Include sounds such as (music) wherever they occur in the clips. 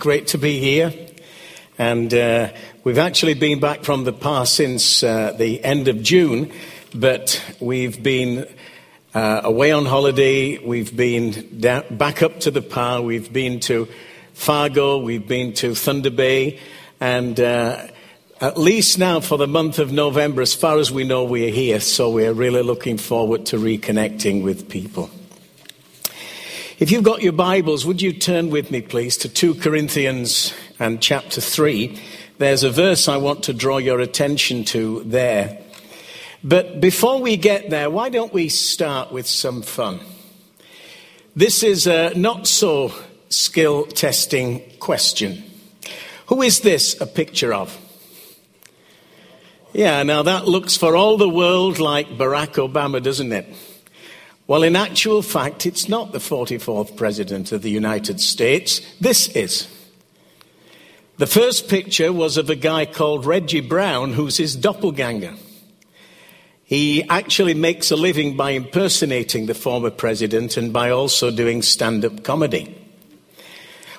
Great to be here. And uh, we've actually been back from the PAR since uh, the end of June, but we've been uh, away on holiday. We've been down, back up to the PAR. We've been to Fargo. We've been to Thunder Bay. And uh, at least now for the month of November, as far as we know, we are here. So we are really looking forward to reconnecting with people. If you've got your Bibles, would you turn with me, please, to 2 Corinthians and chapter 3? There's a verse I want to draw your attention to there. But before we get there, why don't we start with some fun? This is a not so skill testing question. Who is this a picture of? Yeah, now that looks for all the world like Barack Obama, doesn't it? Well, in actual fact, it's not the 44th President of the United States. This is. The first picture was of a guy called Reggie Brown, who's his doppelganger. He actually makes a living by impersonating the former president and by also doing stand up comedy.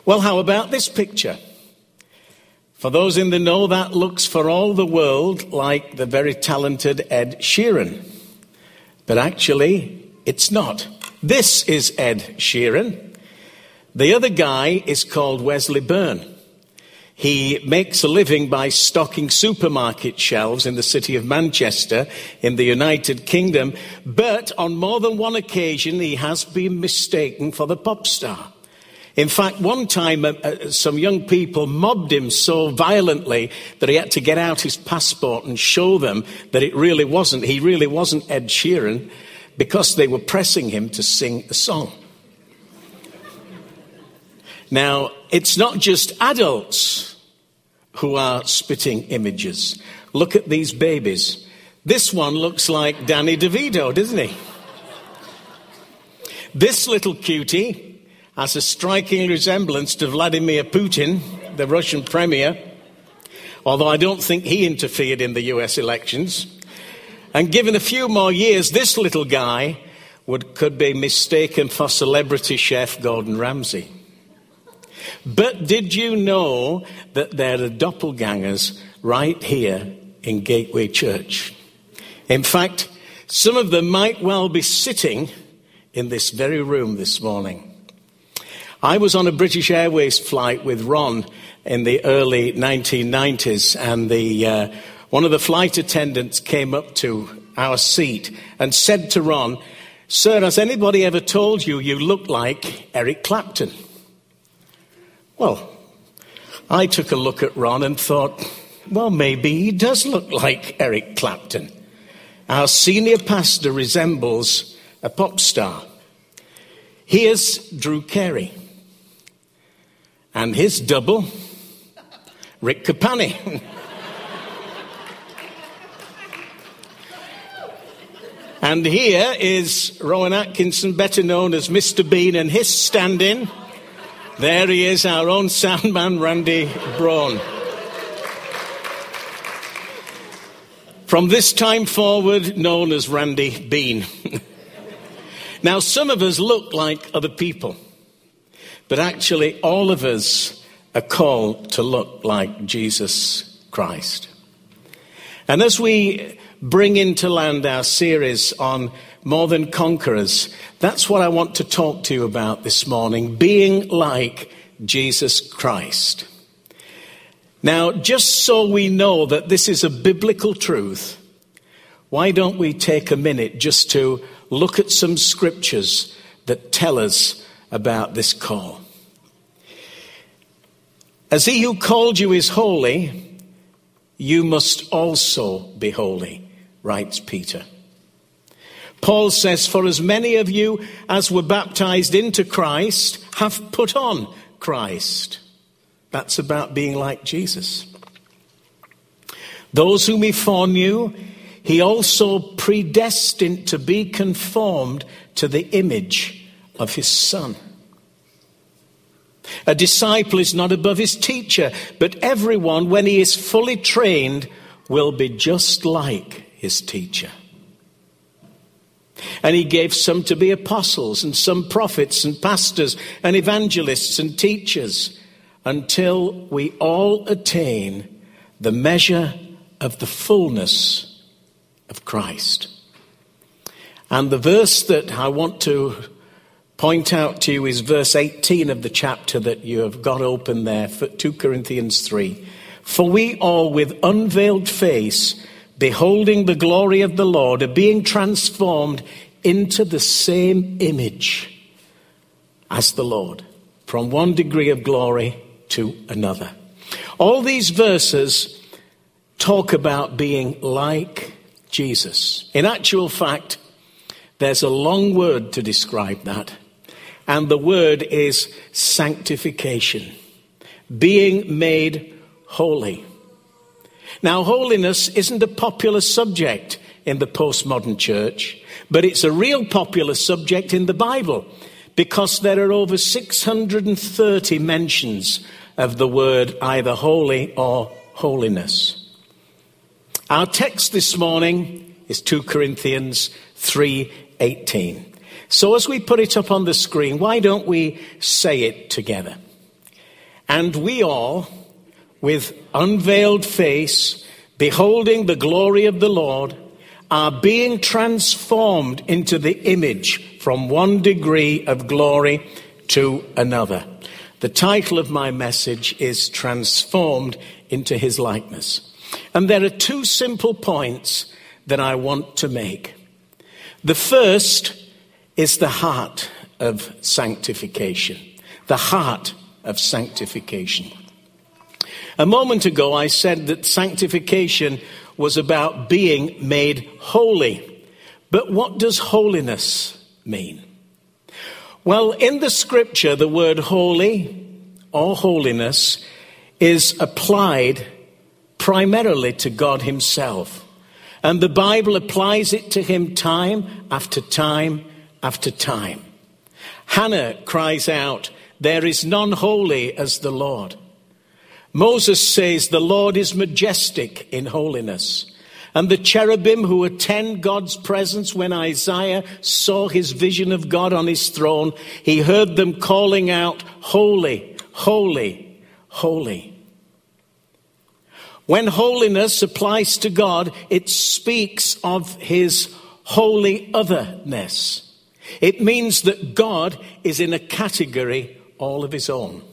Well, how about this picture? For those in the know, that looks for all the world like the very talented Ed Sheeran. But actually, it's not. This is Ed Sheeran. The other guy is called Wesley Byrne. He makes a living by stocking supermarket shelves in the city of Manchester in the United Kingdom, but on more than one occasion he has been mistaken for the pop star. In fact, one time uh, uh, some young people mobbed him so violently that he had to get out his passport and show them that it really wasn't. He really wasn't Ed Sheeran because they were pressing him to sing a song. Now, it's not just adults who are spitting images. Look at these babies. This one looks like Danny DeVito, doesn't he? This little cutie has a striking resemblance to Vladimir Putin, the Russian premier, although I don't think he interfered in the US elections. And given a few more years, this little guy would, could be mistaken for celebrity chef Gordon Ramsay. But did you know that there are doppelgangers right here in Gateway Church? In fact, some of them might well be sitting in this very room this morning. I was on a British Airways flight with Ron in the early 1990s, and the uh, one of the flight attendants came up to our seat and said to Ron, Sir, has anybody ever told you you look like Eric Clapton? Well, I took a look at Ron and thought, well, maybe he does look like Eric Clapton. Our senior pastor resembles a pop star. Here's Drew Carey. And his double, Rick Capani. (laughs) And here is Rowan Atkinson, better known as Mr. Bean, and his stand in. There he is, our own soundman, Randy Braun. From this time forward, known as Randy Bean. (laughs) now, some of us look like other people, but actually, all of us are called to look like Jesus Christ. And as we bring into land our series on more than conquerors. That's what I want to talk to you about this morning being like Jesus Christ. Now, just so we know that this is a biblical truth, why don't we take a minute just to look at some scriptures that tell us about this call? As he who called you is holy, you must also be holy writes Peter. Paul says, For as many of you as were baptized into Christ have put on Christ. That's about being like Jesus. Those whom he foreknew, he also predestined to be conformed to the image of his Son. A disciple is not above his teacher, but everyone, when he is fully trained, will be just like his teacher. And he gave some to be apostles, and some prophets, and pastors, and evangelists, and teachers, until we all attain the measure of the fullness of Christ. And the verse that I want to point out to you is verse 18 of the chapter that you have got open there, for 2 Corinthians 3. For we all with unveiled face, beholding the glory of the Lord, are being transformed into the same image as the Lord, from one degree of glory to another. All these verses talk about being like Jesus. In actual fact, there's a long word to describe that, and the word is sanctification, being made holy. Now, holiness isn't a popular subject in the postmodern church, but it's a real popular subject in the Bible because there are over 630 mentions of the word either holy or holiness. Our text this morning is 2 Corinthians 3:18. So as we put it up on the screen, why don't we say it together? And we all with unveiled face beholding the glory of the Lord are being transformed into the image from one degree of glory to another. The title of my message is Transformed into His Likeness. And there are two simple points that I want to make. The first is the heart of sanctification. The heart of sanctification. A moment ago, I said that sanctification was about being made holy. But what does holiness mean? Well, in the scripture, the word holy or holiness is applied primarily to God Himself. And the Bible applies it to Him time after time after time. Hannah cries out, There is none holy as the Lord. Moses says, The Lord is majestic in holiness. And the cherubim who attend God's presence, when Isaiah saw his vision of God on his throne, he heard them calling out, Holy, holy, holy. When holiness applies to God, it speaks of his holy otherness. It means that God is in a category all of his own.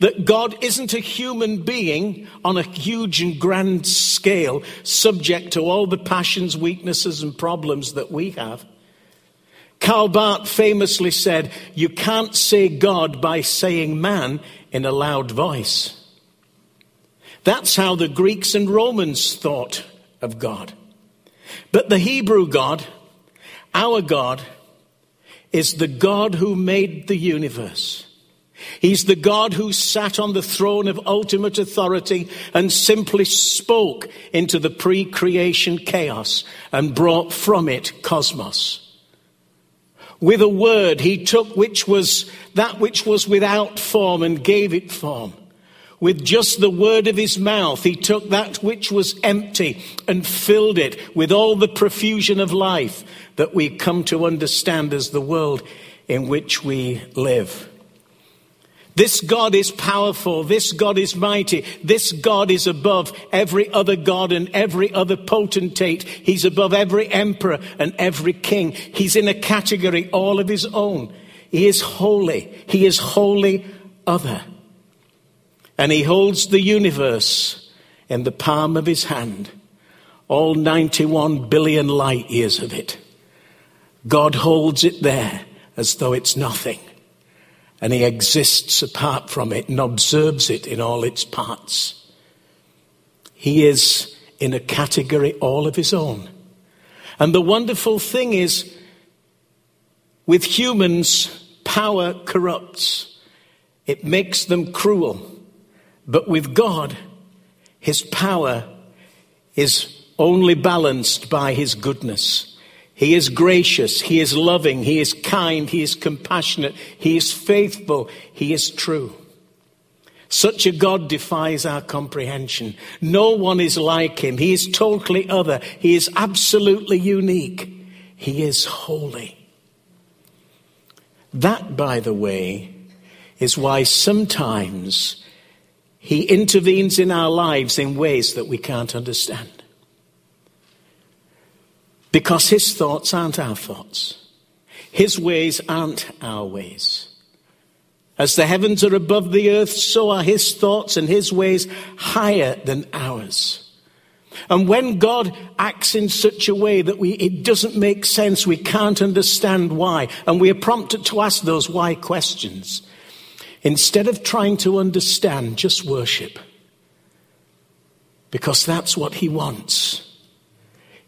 That God isn't a human being on a huge and grand scale, subject to all the passions, weaknesses, and problems that we have. Karl Barth famously said, You can't say God by saying man in a loud voice. That's how the Greeks and Romans thought of God. But the Hebrew God, our God, is the God who made the universe. He's the God who sat on the throne of ultimate authority and simply spoke into the pre creation chaos and brought from it cosmos. With a word, he took which was that which was without form and gave it form. With just the word of his mouth, he took that which was empty and filled it with all the profusion of life that we come to understand as the world in which we live. This God is powerful. This God is mighty. This God is above every other God and every other potentate. He's above every emperor and every king. He's in a category all of his own. He is holy. He is holy other. And he holds the universe in the palm of his hand. All 91 billion light years of it. God holds it there as though it's nothing and he exists apart from it and observes it in all its parts. He is in a category all of his own. And the wonderful thing is, with humans, power corrupts. It makes them cruel. But with God, his power is only balanced by his goodness. He is gracious. He is loving. He is kind. He is compassionate. He is faithful. He is true. Such a God defies our comprehension. No one is like him. He is totally other. He is absolutely unique. He is holy. That, by the way, is why sometimes He intervenes in our lives in ways that we can't understand. Because His thoughts aren't our thoughts, His ways aren't our ways. As the heavens are above the earth, so are His thoughts and His ways higher than ours. And when God acts in such a way that we, it doesn't make sense, we can't understand why, and we are prompted to ask those why questions, instead of trying to understand, just worship. Because that's what He wants.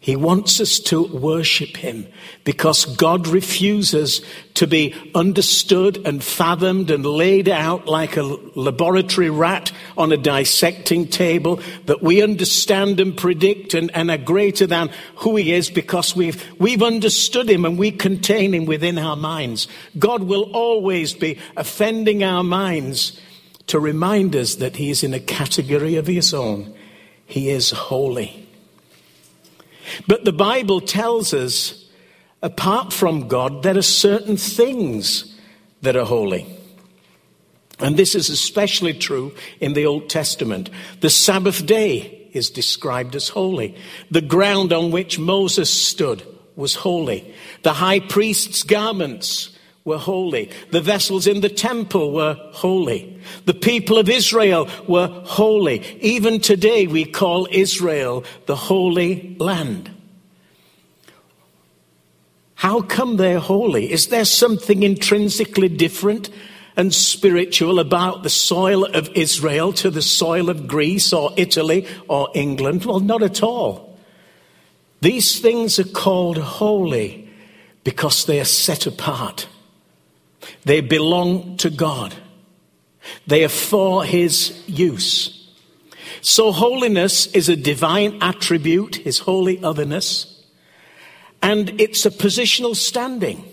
He wants us to worship Him because God refuses to be understood and fathomed and laid out like a laboratory rat on a dissecting table, that we understand and predict and, and are greater than who He is because we've, we've understood Him and we contain Him within our minds. God will always be offending our minds to remind us that He is in a category of His own. He is holy. But the Bible tells us, apart from God, there are certain things that are holy. And this is especially true in the Old Testament. The Sabbath day is described as holy. The ground on which Moses stood was holy. The high priest's garments were holy. The vessels in the temple were holy. The people of Israel were holy. Even today we call Israel the Holy Land. How come they're holy? Is there something intrinsically different and spiritual about the soil of Israel to the soil of Greece or Italy or England? Well, not at all. These things are called holy because they are set apart. They belong to God. They are for His use. So holiness is a divine attribute, His holy otherness, and it's a positional standing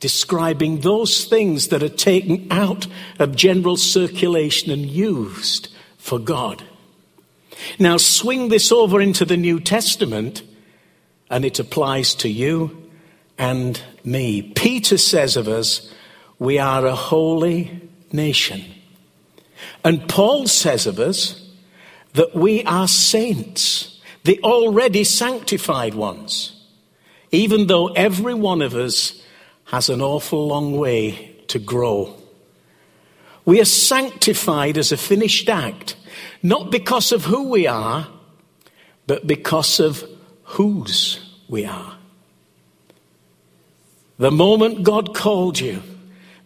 describing those things that are taken out of general circulation and used for God. Now swing this over into the New Testament and it applies to you and me. Peter says of us, we are a holy nation. And Paul says of us that we are saints, the already sanctified ones, even though every one of us has an awful long way to grow. We are sanctified as a finished act, not because of who we are, but because of whose we are. The moment God called you,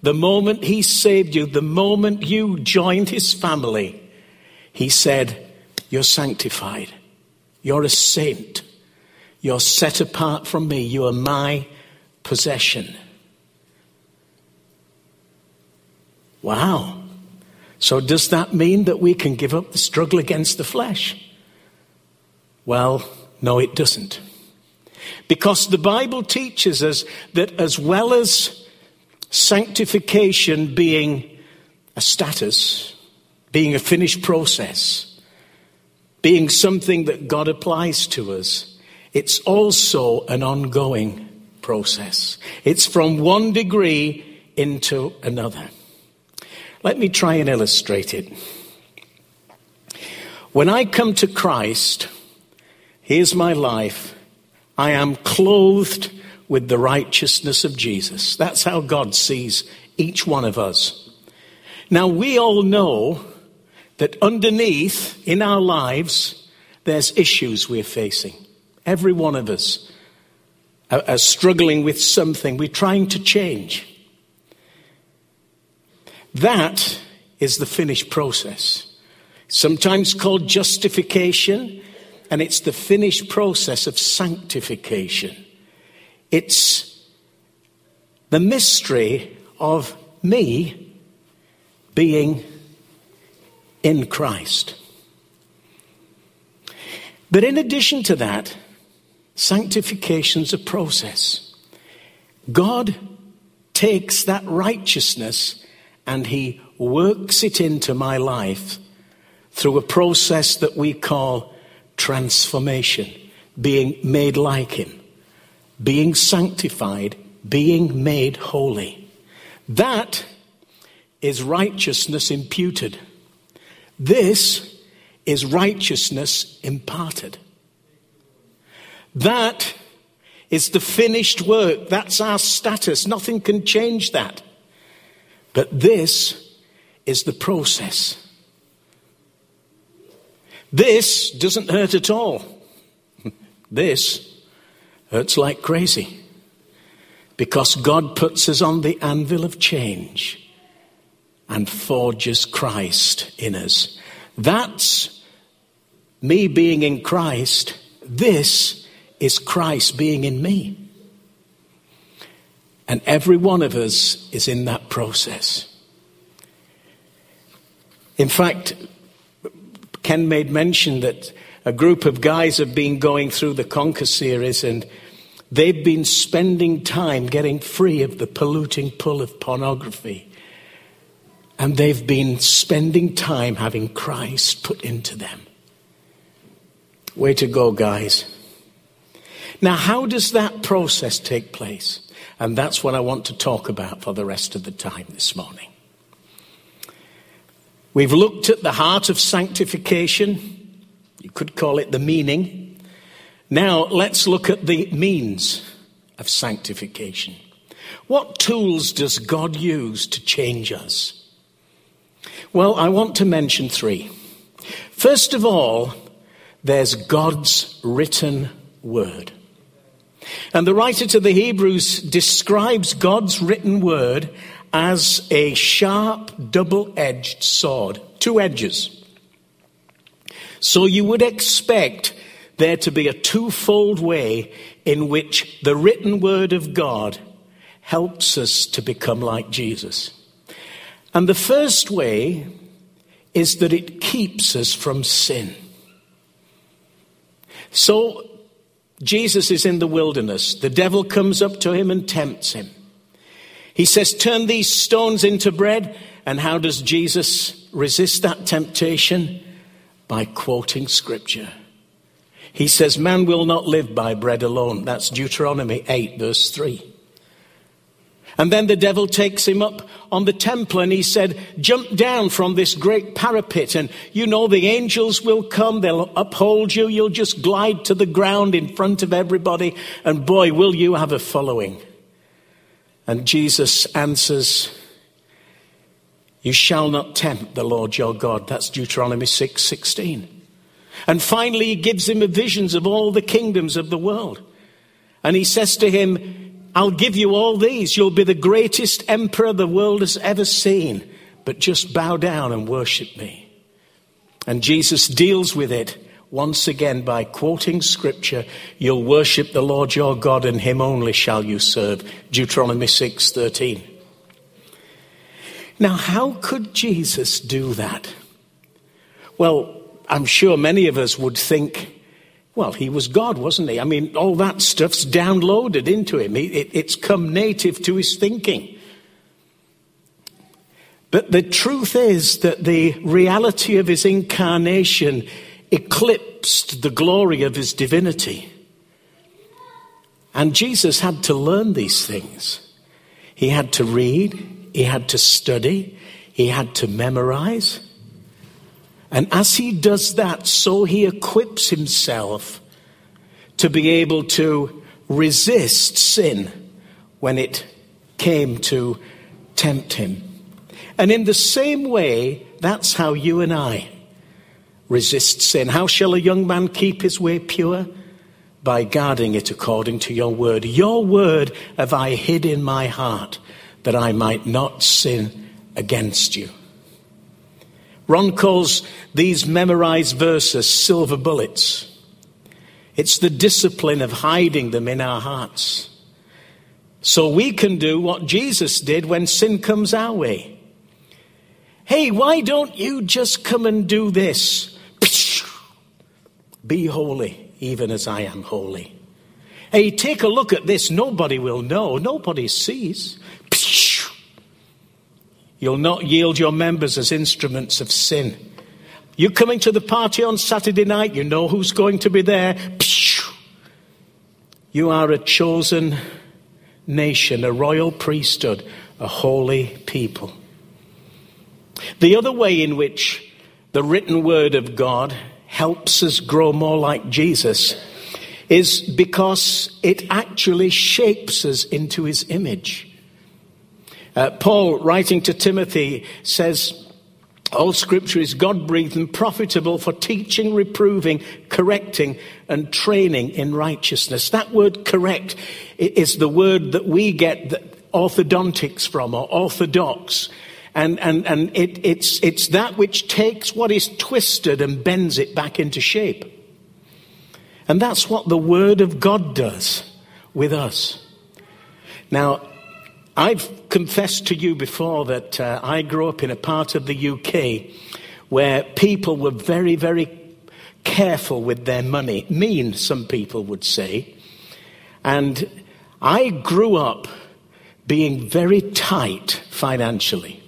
the moment He saved you, the moment you joined His family, He said, You're sanctified. You're a saint. You're set apart from me. You are my possession. Wow. So, does that mean that we can give up the struggle against the flesh? Well, no, it doesn't. Because the Bible teaches us that as well as Sanctification being a status, being a finished process, being something that God applies to us, it's also an ongoing process. It's from one degree into another. Let me try and illustrate it. When I come to Christ, here's my life. I am clothed with the righteousness of Jesus. That's how God sees each one of us. Now, we all know that underneath in our lives, there's issues we're facing. Every one of us are, are struggling with something. We're trying to change. That is the finished process. Sometimes called justification, and it's the finished process of sanctification. It's the mystery of me being in Christ. But in addition to that, sanctification's a process. God takes that righteousness and he works it into my life through a process that we call transformation, being made like him being sanctified, being made holy. That is righteousness imputed. This is righteousness imparted. That is the finished work. That's our status. Nothing can change that. But this is the process. This doesn't hurt at all. (laughs) This hurts like crazy. Because God puts us on the anvil of change and forges Christ in us. That's me being in Christ. This is Christ being in me. And every one of us is in that process. In fact, Ken made mention that a group of guys have been going through the Conquer series and they've been spending time getting free of the polluting pull of pornography. And they've been spending time having Christ put into them. Way to go, guys. Now, how does that process take place? And that's what I want to talk about for the rest of the time this morning. We've looked at the heart of sanctification. You could call it the meaning. Now let's look at the means of sanctification. What tools does God use to change us? Well, I want to mention three. First of all, there's God's written word. And the writer to the Hebrews describes God's written word as a sharp, double edged sword, two edges. So you would expect there to be a twofold way in which the written word of God helps us to become like Jesus. And the first way is that it keeps us from sin. So Jesus is in the wilderness. The devil comes up to him and tempts him. He says, Turn these stones into bread. And how does Jesus resist that temptation? By quoting scripture. He says, Man will not live by bread alone. That's Deuteronomy 8, verse 3. And then the devil takes him up on the temple and he said, Jump down from this great parapet, and you know the angels will come, they'll uphold you, you'll just glide to the ground in front of everybody, and boy, will you have a following. And Jesus answers, You shall not tempt the Lord your God. That's Deuteronomy 6 16. And finally, he gives him visions of all the kingdoms of the world. And he says to him, I'll give you all these. You'll be the greatest emperor the world has ever seen. But just bow down and worship me. And Jesus deals with it once again by quoting scripture, you'll worship the Lord your God and him only shall you serve. Deuteronomy 6:13. Now, how could Jesus do that? Well, I'm sure many of us would think, well, he was God, wasn't he? I mean, all that stuff's downloaded into him. it's come native to his thinking. But the truth is that the reality of his incarnation eclipsed the glory of his divinity. And Jesus had to learn these things. He had to read, he had to study, he had to memorize. And as he does that, so he equips himself to be able to resist sin when it came to tempt him. And in the same way, that's how you and I resist sin. How shall a young man keep his way pure? By guarding it according to your word. Your word have I hid in my heart that I might not sin against you. Ron calls these memorized verses silver bullets. It's the discipline of hiding them in our hearts. So we can do what Jesus did when sin comes our way. Hey, why don't you just come and do this? (laughs) Be holy, even as I am holy. Hey, take a look at this. Nobody will know. Nobody sees. You'll not yield your members as instruments of sin. You coming to the party on Saturday night, you know who's going to be there. You are a chosen nation, a royal priesthood, a holy people. The other way in which the written word of God helps us grow more like Jesus is because it actually shapes us into his image. Uh, Paul, writing to Timothy, says, all scripture is God breathed and profitable for teaching, reproving, correcting, and training in righteousness. That word correct is the word that we get orthodontics from or orthodox. And, and, and it, it's, it's that which takes what is twisted and bends it back into shape. And that's what the Word of God does with us. Now, I've confessed to you before that uh, I grew up in a part of the UK where people were very, very careful with their money. Mean, some people would say. And I grew up being very tight financially.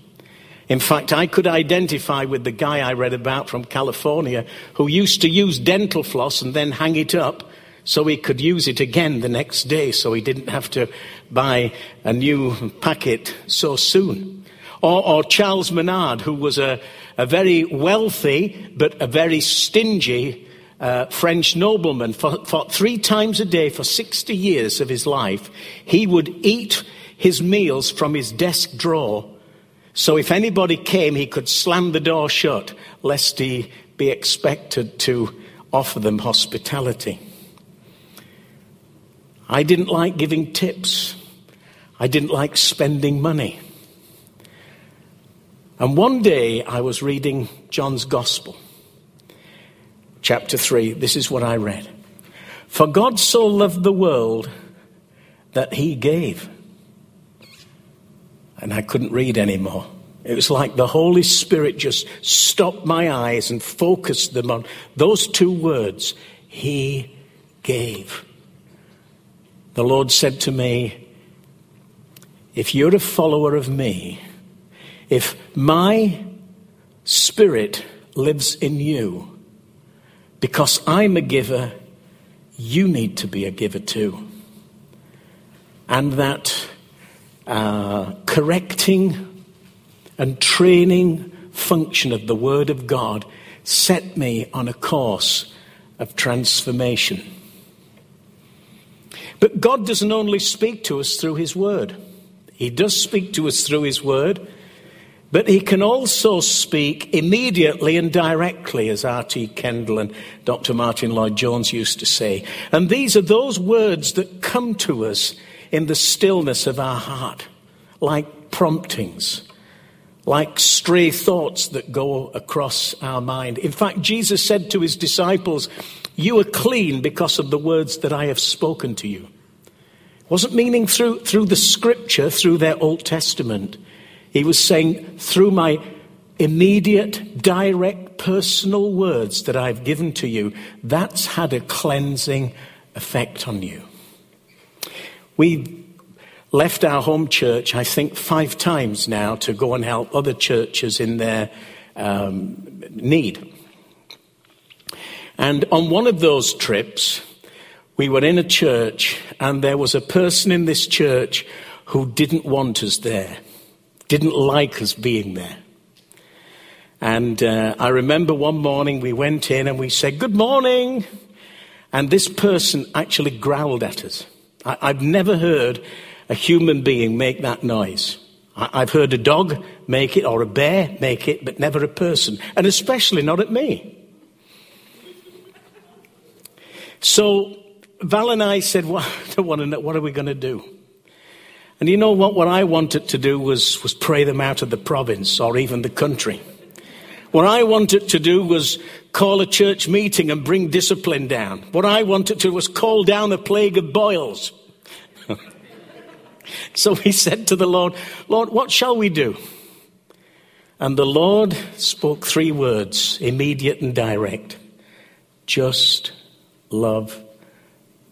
In fact, I could identify with the guy I read about from California who used to use dental floss and then hang it up so he could use it again the next day so he didn't have to buy a new packet so soon. Or, or Charles Maynard, who was a, a, very wealthy but a very stingy uh, French nobleman. For, for three times a day for 60 years of his life, he would eat his meals from his desk drawer so if anybody came, he could slam the door shut, lest he be expected to offer them hospitality. I didn't like giving tips. I didn't like spending money. And one day I was reading John's Gospel, chapter 3. This is what I read. For God so loved the world that he gave and I couldn't read anymore. It was like the Holy Spirit just stopped my eyes and focused them on those two words He gave. The Lord said to me, If you're a follower of me, if my Spirit lives in you, because I'm a giver, you need to be a giver too. And that uh, correcting and training function of the Word of God set me on a course of transformation. But God doesn't only speak to us through His Word, He does speak to us through His Word, but He can also speak immediately and directly, as R.T. Kendall and Dr. Martyn Lloyd-Jones used to say. And these are those words that come to us in the stillness of our heart, like promptings, like stray thoughts that go across our mind. In fact, Jesus said to his disciples, You are clean because of the words that I have spoken to you. Wasn't meaning through, through the scripture, through their Old Testament. He was saying, through my immediate, direct, personal words that I've given to you, that's had a cleansing effect on you. We left our home church, I think, five times now to go and help other churches in their um, need. And on one of those trips, we were in a church, and there was a person in this church who didn't want us there, didn't like us being there. And uh, I remember one morning we went in and we said, Good morning. And this person actually growled at us. I, I've never heard a human being make that noise. I, I've heard a dog make it or a bear make it, but never a person, and especially not at me. So Val and I said, (laughs) to know, what are we going to do? And you know what? What I wanted to do was, was pray them out of the province or even the country. What I wanted to do was call a church meeting and bring discipline down. What I wanted to do was call down a plague of boils. (laughs) so we said to the Lord, Lord, what shall we do? And the Lord spoke three words, immediate and direct just love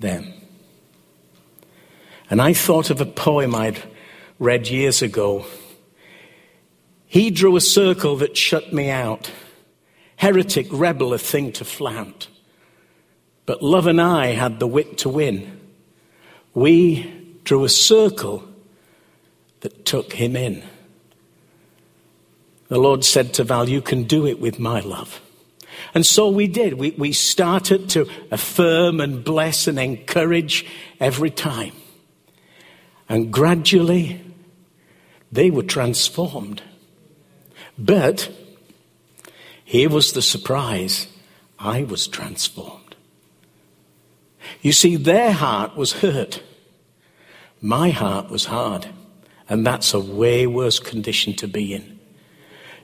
them. And I thought of a poem I'd read years ago he drew a circle that shut me out. Heretic, rebel, a thing to flout. But love and I had the wit to win. We drew a circle that took him in. the Lord said to Val, You can do it with my love. And so we did. We, we started to affirm and bless and encourage every time. And gradually, they were transformed. But here was the surprise I was transformed. You see, their heart was hurt. My heart was hard. And that's a way worse condition to be in.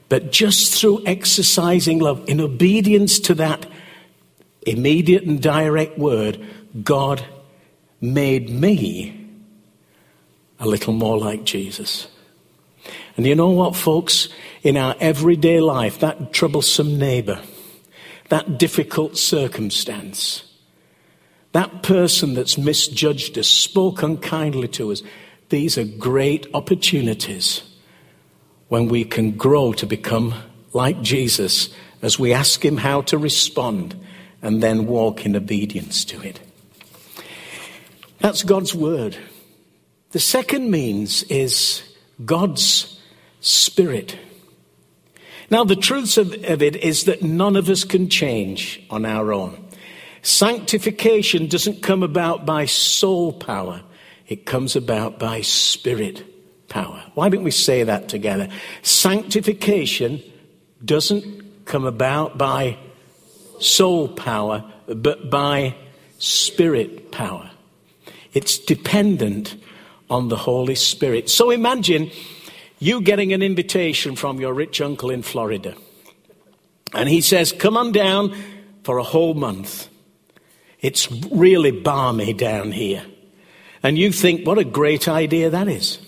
But just through exercising love, in obedience to that immediate and direct word, God made me a little more like Jesus. And you know what, folks? In our everyday life, that troublesome neighbor, that difficult circumstance, that person that's misjudged us, spoke unkindly to us, these are great opportunities when we can grow to become like Jesus as we ask Him how to respond and then walk in obedience to it. That's God's Word. The second means is God's Spirit. Now, the truth of, of, it is that none of us can change on our own. Sanctification doesn't come about by soul power, it comes about by spirit power. Why don't we say that together? Sanctification doesn't come about by soul power, but by spirit power. It's dependent on the Holy Spirit. So imagine you getting an invitation from your rich uncle in Florida. And he says, Come on down for a whole month. It's really balmy down here. And you think, What a great idea that is.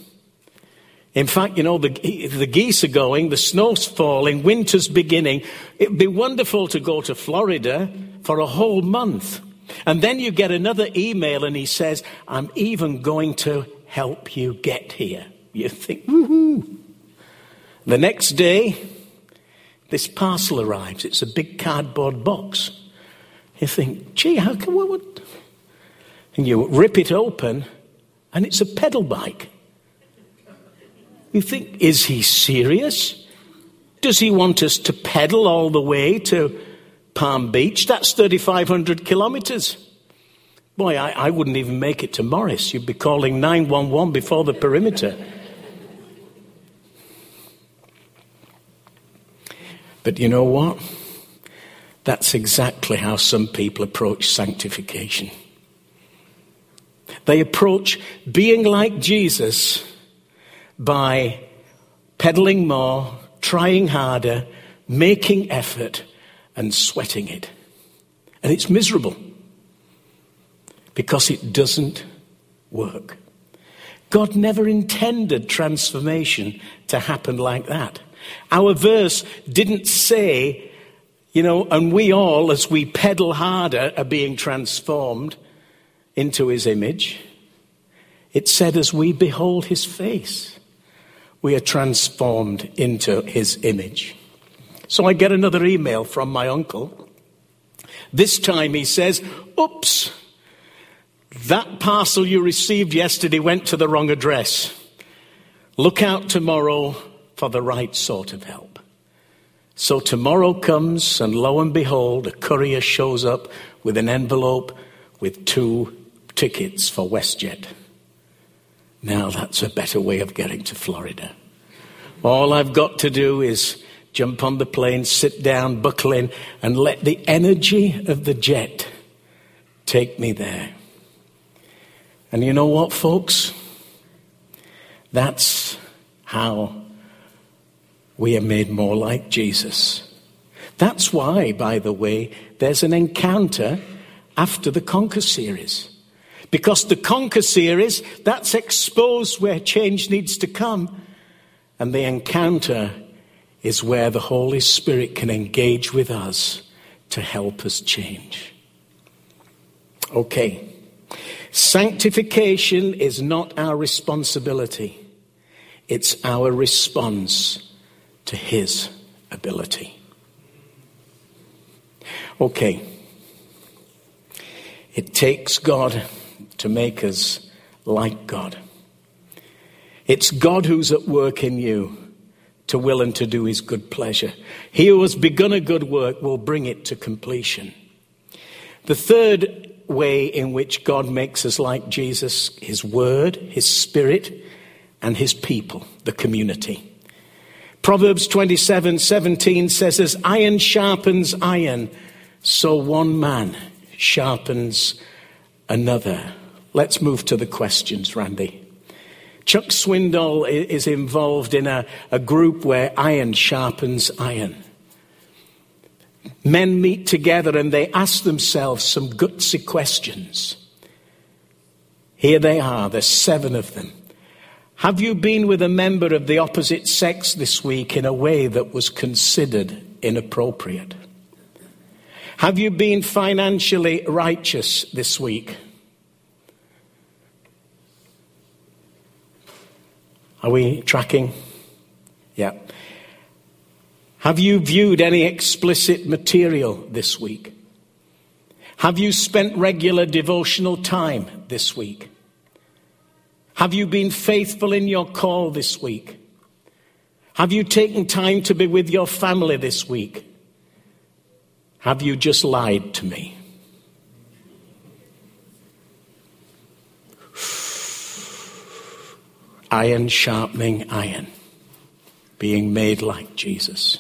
In fact, you know, the, the geese are going, the snow's falling, winter's beginning. It'd be wonderful to go to Florida for a whole month. And then you get another email and he says, I'm even going to help you get here. You think, woohoo. The next day, this parcel arrives. It's a big cardboard box. You think, gee, how can we? And you rip it open, and it's a pedal bike. You think, is he serious? Does he want us to pedal all the way to Palm Beach? That's 3,500 kilometers. Boy, I, I wouldn't even make it to Morris. You'd be calling 911 before the perimeter. But you know what? That's exactly how some people approach sanctification. They approach being like Jesus by pedaling more, trying harder, making effort, and sweating it. And it's miserable because it doesn't work. God never intended transformation to happen like that. Our verse didn't say, you know, and we all, as we pedal harder, are being transformed into his image. It said, as we behold his face, we are transformed into his image. So I get another email from my uncle. This time he says, Oops, that parcel you received yesterday went to the wrong address. Look out tomorrow for the right sort of help. So tomorrow comes, and lo and behold, a courier shows up with an envelope with two tickets for WestJet. Now that's a better way of getting to Florida. All I've got to do is jump on the plane, sit down, buckle in, and let the energy of the jet take me there. And you know what, folks? That's how we are made more like Jesus. That's why, by the way, there's an encounter after the Conquer series. Because the Conquer series, that's exposed where change needs to come. And the encounter is where the Holy Spirit can engage with us to help us change. Okay. Sanctification is not our responsibility. It's our response to his ability. Okay. It takes God to make us like God. It's God who's at work in you to will and to do his good pleasure. He who has begun a good work will bring it to completion. The third way in which God makes us like Jesus, his word, his spirit, and his people, the community. Proverbs 27 17 says, As iron sharpens iron, so one man sharpens another. Let's move to the questions, Randy. Chuck Swindoll is involved in a, a group where iron sharpens iron. Men meet together and they ask themselves some gutsy questions. Here they are, there's seven of them. Have you been with a member of the opposite sex this week in a way that was considered inappropriate? Have you been financially righteous this week? Are we tracking? Yeah. Have you viewed any explicit material this week? Have you spent regular devotional time this week? Have you been faithful in your call this week? Have you taken time to be with your family this week? Have you just lied to me? Iron sharpening iron, being made like Jesus.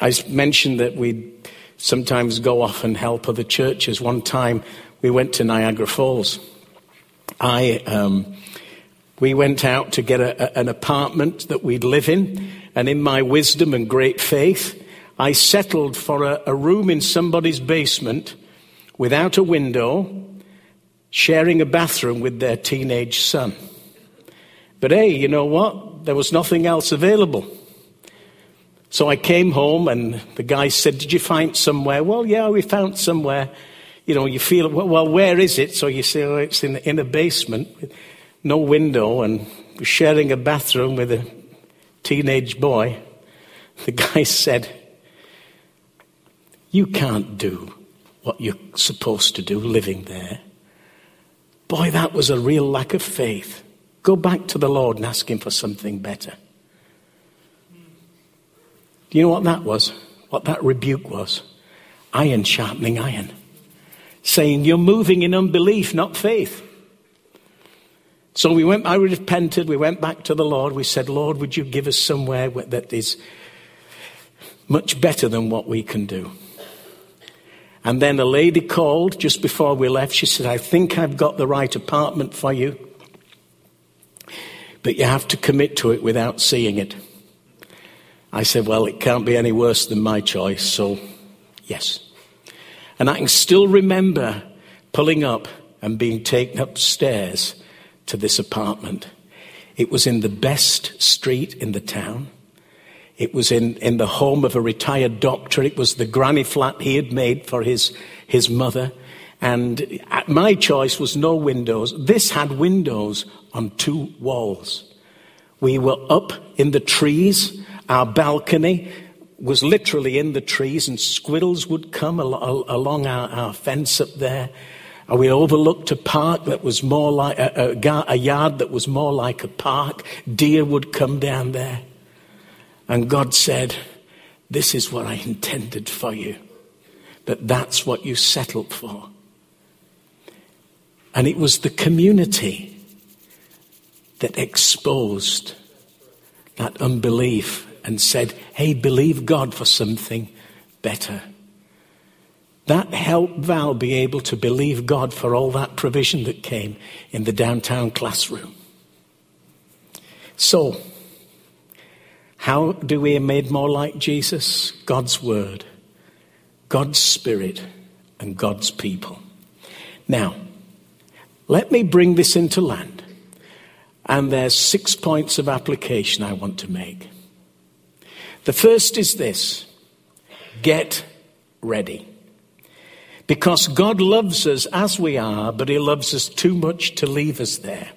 I mentioned that we sometimes go off and help other churches. One time we went to Niagara Falls. I, um, we went out to get a, a, an apartment that we'd live in, and in my wisdom and great faith, I settled for a, a room in somebody's basement without a window, sharing a bathroom with their teenage son. But hey, you know what? There was nothing else available. So I came home and the guy said, Did you find somewhere? Well, yeah, we found somewhere. You know, you feel, well, where is it? So you say, oh, it's in, in a basement with no window and sharing a bathroom with a teenage boy. The guy (laughs) said, You can't do what you're supposed to do living there. Boy, that was a real lack of faith. Go back to the Lord and ask Him for something better. Do you know what that was? What that rebuke was? Iron sharpening iron. Saying, You're moving in unbelief, not faith. So we went, I repented, we went back to the Lord. We said, Lord, would you give us somewhere that is much better than what we can do? And then a lady called just before we left. She said, I think I've got the right apartment for you but you have to commit to it without seeing it. I said, Well, it can't be any worse than my choice, so yes. And I can still remember pulling up and being taken upstairs to this apartment. It was in the best street in the town. It was in, in the home of a retired doctor. It was the granny flat he had made for his, his mother. And my choice was no windows. This had windows on two walls. We were up in the trees. Our balcony was literally in the trees, and squirrels would come al- along our, our, fence up there. And we overlooked a park that was more like a, a, a yard that was more like a park. Deer would come down there. And God said, This is what I intended for you. But that's what you settled for. And it was the community that exposed that unbelief and said, hey, believe God for something better. That helped Val be able to believe God for all that provision that came in the downtown classroom. So, how do we made more like Jesus? God's Word, God's Spirit, and God's people. Now, let me bring this into land. And there's six points of application I want to make. The first is this get ready. Because God loves us as we are, but He loves us too much to leave us there.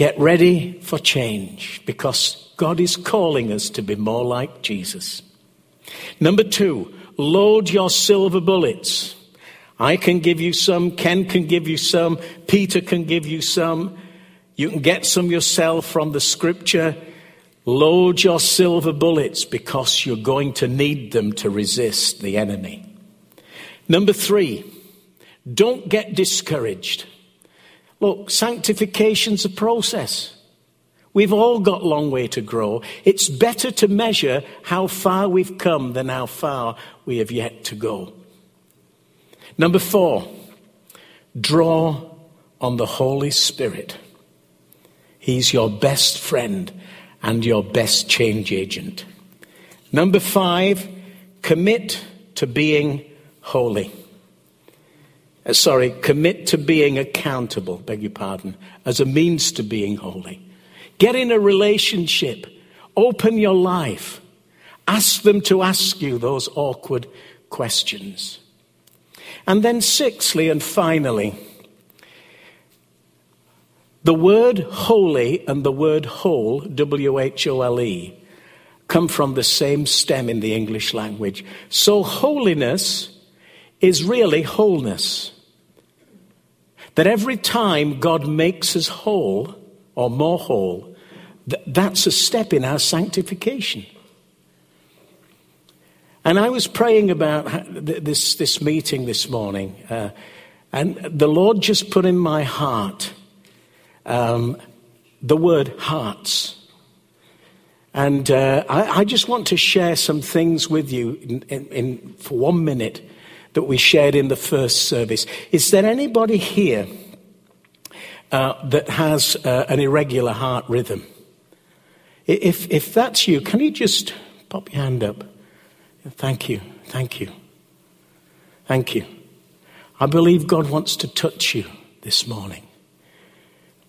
Get ready for change because God is calling us to be more like Jesus. Number two, load your silver bullets. I can give you some, Ken can give you some, Peter can give you some. You can get some yourself from the scripture. Load your silver bullets because you're going to need them to resist the enemy. Number three, don't get discouraged. Look, sanctification's a process. We've all got a long way to grow. It's better to measure how far we've come than how far we have yet to go. Number four, draw on the Holy Spirit. He's your best friend and your best change agent. Number five, commit to being holy. Uh, sorry, commit to being accountable, beg your pardon, as a means to being holy. Get in a relationship. Open your life. Ask them to ask you those awkward questions. And then, sixthly and finally, the word holy and the word whole, W H O L E, come from the same stem in the English language. So, holiness is really wholeness. That every time God makes us whole, or more whole, th- that's a step in our sanctification. And I was praying about this, this meeting this morning, uh, and the Lord just put in my heart um, the word hearts. And uh, I, I, just want to share some things with you in, in, in, for one minute that we shared in the first service. Is there anybody here uh, that has uh, an irregular heart rhythm? If, if that's you, can you just pop your hand up? Thank you, thank you, thank you. I believe God wants to touch you this morning,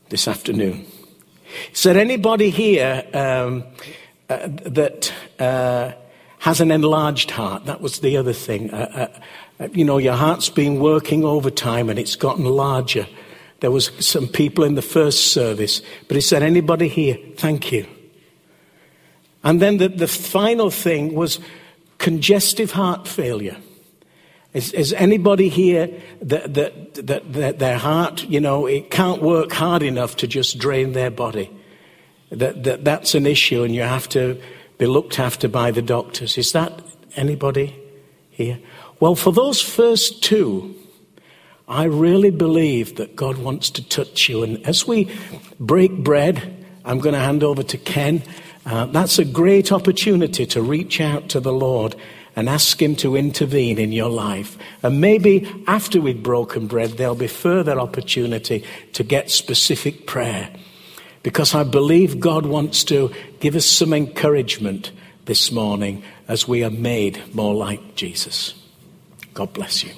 this afternoon. Is there anybody here um, uh, that uh, has an enlarged heart? That was the other thing. Uh, uh, you know, your heart's been working overtime and it's gotten larger. There was some people in the first service, but is there anybody here? Thank you. And then the, the final thing was congestive heart failure. Is, is anybody here that, that, that, that, their heart, you know, it can't work hard enough to just drain their body? That, that that's an issue and you have to be looked after by the doctors. Is that anybody here? Well, for those first two, I really believe that God wants to touch you. And as we break bread, I'm going to hand over to Ken. Uh, that's a great opportunity to reach out to the Lord and ask Him to intervene in your life. And maybe after we've broken bread, there'll be further opportunity to get specific prayer. Because I believe God wants to give us some encouragement this morning as we are made more like Jesus. God bless you.